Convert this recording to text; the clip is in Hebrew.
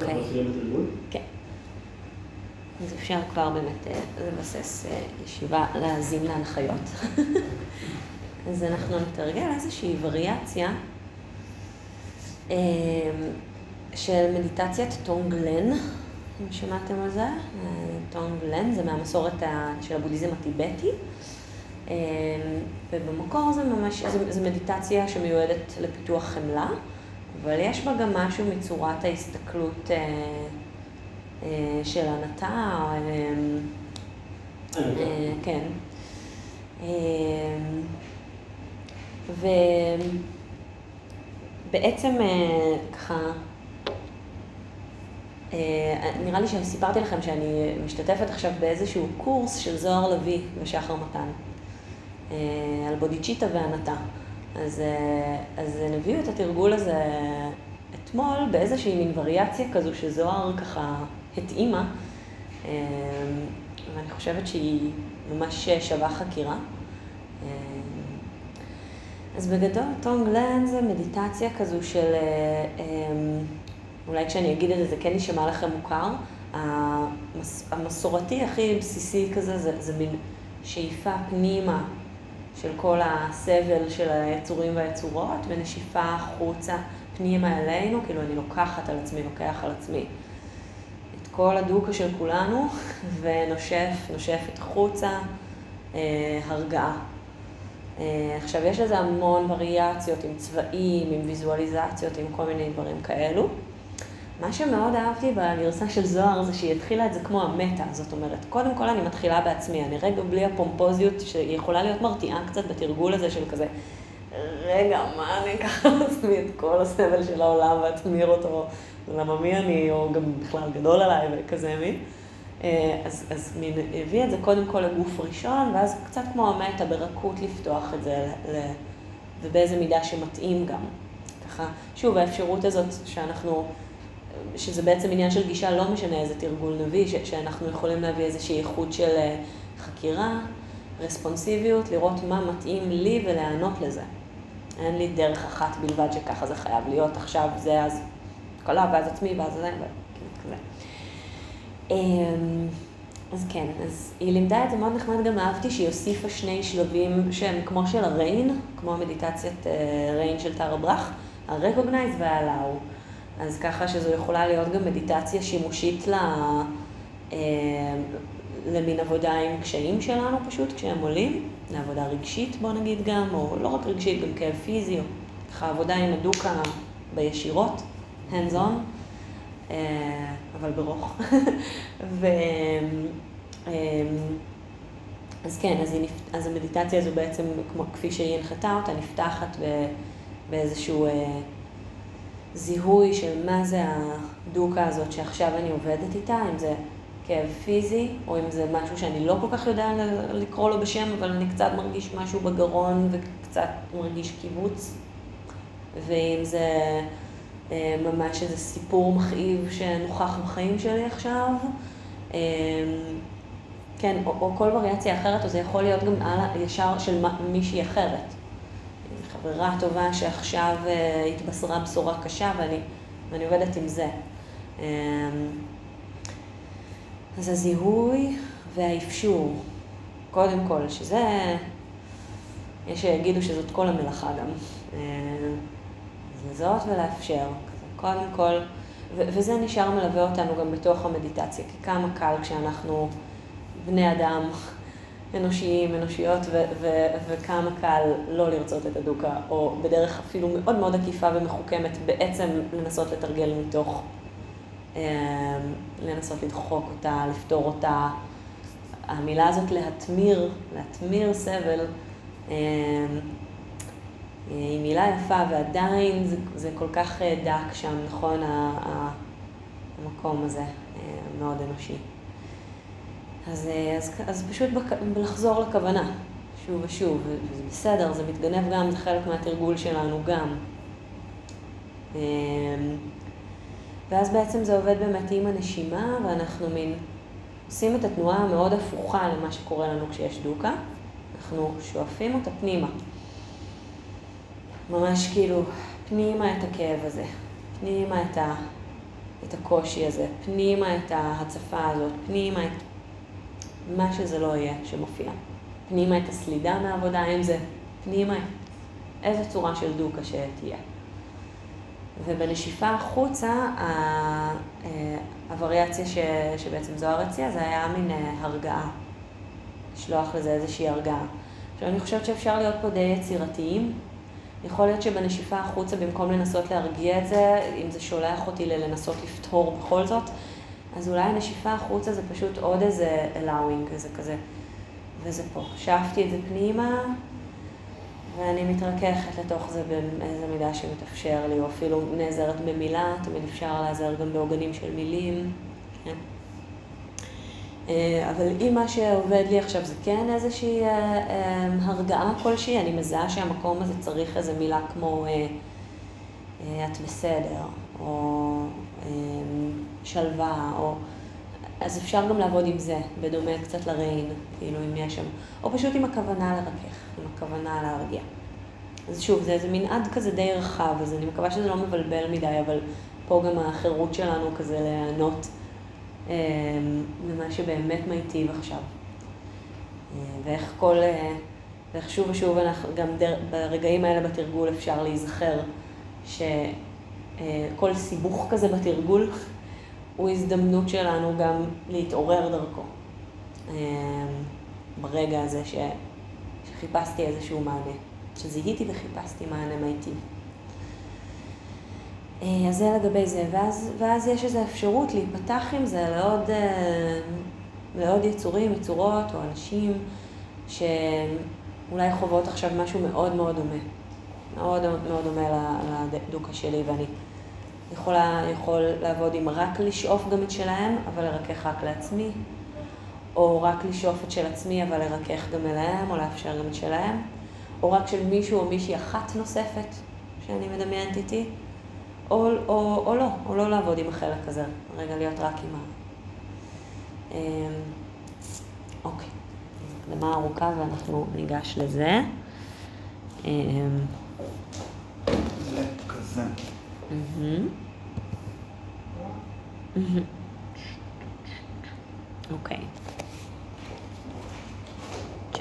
אוקיי. כן. אז אפשר כבר באמת אה, לבסס אה, ישיבה, להאזין להנחיות. אז אנחנו נתרגל איזושהי וריאציה אה, של מדיטציית טונגלן, אם שמעתם על זה, אה, טונגלן זה מהמסורת של הבודהיזם הטיבטי. אה, ובמקור זה ממש, זה מדיטציה שמיועדת לפיתוח חמלה, אבל יש בה גם משהו מצורת ההסתכלות אה, אה, של הנתה, אה, אה, כן. אה, ובעצם אה, ככה, אה, נראה לי שסיפרתי לכם שאני משתתפת עכשיו באיזשהו קורס של זוהר לביא ושחר מתן, אה, על בודיצ'יטה והנתה. אז, אה, אז הם הביאו את התרגול הזה אתמול באיזושהי מין וריאציה כזו שזוהר ככה התאימה, אה, ואני חושבת שהיא ממש שווה חקירה. אה, אז בגדול, טונג לן זה מדיטציה כזו של, אולי כשאני אגיד את זה, זה כן יישמע לכם מוכר. המס, המסורתי הכי בסיסי כזה, זה, זה מין שאיפה פנימה של כל הסבל של היצורים והיצורות, ונשיפה החוצה פנימה אלינו, כאילו אני לוקחת על עצמי, לוקח על עצמי את כל הדוקה של כולנו, ונושף, נושפת החוצה, אה, הרגעה. אה, עכשיו, יש לזה המון וריאציות עם צבעים, עם ויזואליזציות, עם כל מיני דברים כאלו. מה שמאוד אהבתי בגרסה של זוהר זה שהיא התחילה את זה כמו המטה, זאת אומרת, קודם כל אני מתחילה בעצמי, אני רגע בלי הפומפוזיות שהיא יכולה להיות מרתיעה קצת בתרגול הזה של כזה, רגע, מה אני אקח על עצמי את כל הסבל של העולם ואתמיר אותו, למה מי אני, או גם בכלל גדול עליי וכזה מין. אה, אז, אז מין הביא את זה קודם כל לגוף ראשון, ואז קצת כמו המטה, ברכות לפתוח את זה, ל, ובאיזה מידה שמתאים גם. ככה, שוב, האפשרות הזאת שאנחנו, שזה בעצם עניין של גישה, לא משנה איזה תרגול נביא, ש, שאנחנו יכולים להביא איזושהי איכות של אה, חקירה, רספונסיביות, לראות מה מתאים לי ולהיענות לזה. אין לי דרך אחת בלבד שככה זה חייב להיות, עכשיו זה אז קלה, ואז עצמי, ואז זה, וכאילו כזה. אמ, אז כן, אז היא לימדה את זה מאוד נחמד, גם אהבתי שהיא הוסיפה שני שלבים שהם כמו של הריין, כמו מדיטציית אה, ריין של טרה ברח, ה-recognize וה-allow. אז ככה שזו יכולה להיות גם מדיטציה שימושית ל... אה, למין עבודה עם קשיים שלנו פשוט, כשהם עולים, לעבודה רגשית בוא נגיד גם, או לא רק רגשית, גם כאב פיזי, או ככה עבודה עם הדוקה בישירות, hands on. אה, אבל ברוך. ו... אה, אז כן, אז, היא, אז המדיטציה הזו בעצם, כמו, כפי שהיא הנחתה אותה, נפתחת באיזשהו זיהוי של מה זה הדוקה הזאת שעכשיו אני עובדת איתה, אם זה כאב פיזי, או אם זה משהו שאני לא כל כך יודע לקרוא לו בשם, אבל אני קצת מרגיש משהו בגרון וקצת מרגיש קיבוץ, ואם זה... ממש איזה סיפור מכאיב שנוכח בחיים שלי עכשיו. כן, או, או כל וריאציה אחרת, או זה יכול להיות גם על ישר של מישהי אחרת. חברה טובה שעכשיו התבשרה בשורה קשה ואני, ואני עובדת עם זה. אז הזיהוי והאפשור, קודם כל, שזה, יש שיגידו שזאת כל המלאכה גם. לזהות ולאפשר, כזה, קודם כל, ו- וזה נשאר מלווה אותנו גם בתוך המדיטציה, כי כמה קל כשאנחנו בני אדם אנושיים, אנושיות, ו- ו- וכמה קל לא לרצות את הדוקה, או בדרך אפילו מאוד מאוד עקיפה ומחוכמת, בעצם לנסות לתרגל מתוך, לנסות לדחוק אותה, לפתור אותה. המילה הזאת להתמיר, להתמיר סבל, היא מילה יפה ועדיין זה, זה כל כך דק שם, נכון, המקום הזה, מאוד אנושי. אז, אז, אז פשוט לחזור לכוונה, שוב ושוב, וזה בסדר, זה מתגנב גם, זה חלק מהתרגול שלנו גם. ואז בעצם זה עובד באמת עם הנשימה, ואנחנו מין עושים את התנועה המאוד הפוכה למה שקורה לנו כשיש דוקה. אנחנו שואפים אותה פנימה. ממש כאילו פנימה את הכאב הזה, פנימה את את הקושי הזה, פנימה את ההצפה הזאת, פנימה את מה שזה לא יהיה שמופיע. פנימה את הסלידה מהעבודה, אם זה פנימה, איזה צורה של דוקה שתהיה. ובנשיפה החוצה, הווריאציה ש, שבעצם זוהר הציע, זה היה מין אה, הרגעה. לשלוח לזה איזושהי הרגעה. עכשיו, אני חושבת שאפשר להיות פה די יצירתיים. יכול להיות שבנשיפה החוצה, במקום לנסות להרגיע את זה, אם זה שולח אותי ללנסות לפתור בכל זאת, אז אולי הנשיפה החוצה זה פשוט עוד איזה allowing, איזה כזה, וזה פה. שאפתי את זה פנימה, ואני מתרככת לתוך זה באיזה מידה שמתאפשר לי, או אפילו נעזרת במילה, תמיד אפשר להיעזר גם בעוגנים של מילים, כן? אה, אבל אם מה שעובד לי עכשיו זה כן איזושהי אה, אה, הרגעה כלשהי, אני מזהה שהמקום הזה צריך איזו מילה כמו את בסדר, או שלווה, או... אז אפשר גם לעבוד עם זה, בדומה קצת לריין, כאילו אם יש שם, או פשוט עם הכוונה לרכך, עם הכוונה להרגיע. אז שוב, זה איזה מנעד כזה די רחב, אז אני מקווה שזה לא מבלבל מדי, אבל פה גם החירות שלנו כזה ליהנות אה, ממה שבאמת מיטיב עכשיו. אה, ואיך כל, אה, ואיך שוב ושוב אנחנו, גם דר, ברגעים האלה בתרגול אפשר להיזכר שכל סיבוך כזה בתרגול הוא הזדמנות שלנו גם להתעורר דרכו. ברגע הזה ש, שחיפשתי איזשהו מענה, שזיהיתי וחיפשתי מענה מיטיב. אה, אז זה לגבי זה, ואז, ואז יש איזו אפשרות להיפתח עם זה לעוד, אה, לעוד יצורים, יצורות או אנשים שאולי חוות עכשיו משהו מאוד מאוד דומה. מאוד מאוד דומה לדוקה שלי, ואני יכולה, יכול לעבוד עם רק לשאוף גם את שלהם, אבל לרכך רק לעצמי, או רק לשאוף את של עצמי, אבל לרכך גם אליהם, או לאפשר גם את שלהם, או רק של מישהו או מישהי אחת נוספת שאני מדמיינת איתי. או, או, או לא, או לא לעבוד עם החלק הזה, רגע להיות רק עם ה... אמ, אוקיי, הקדמה ארוכה ואנחנו ניגש לזה. אמ, כזה. אוקיי.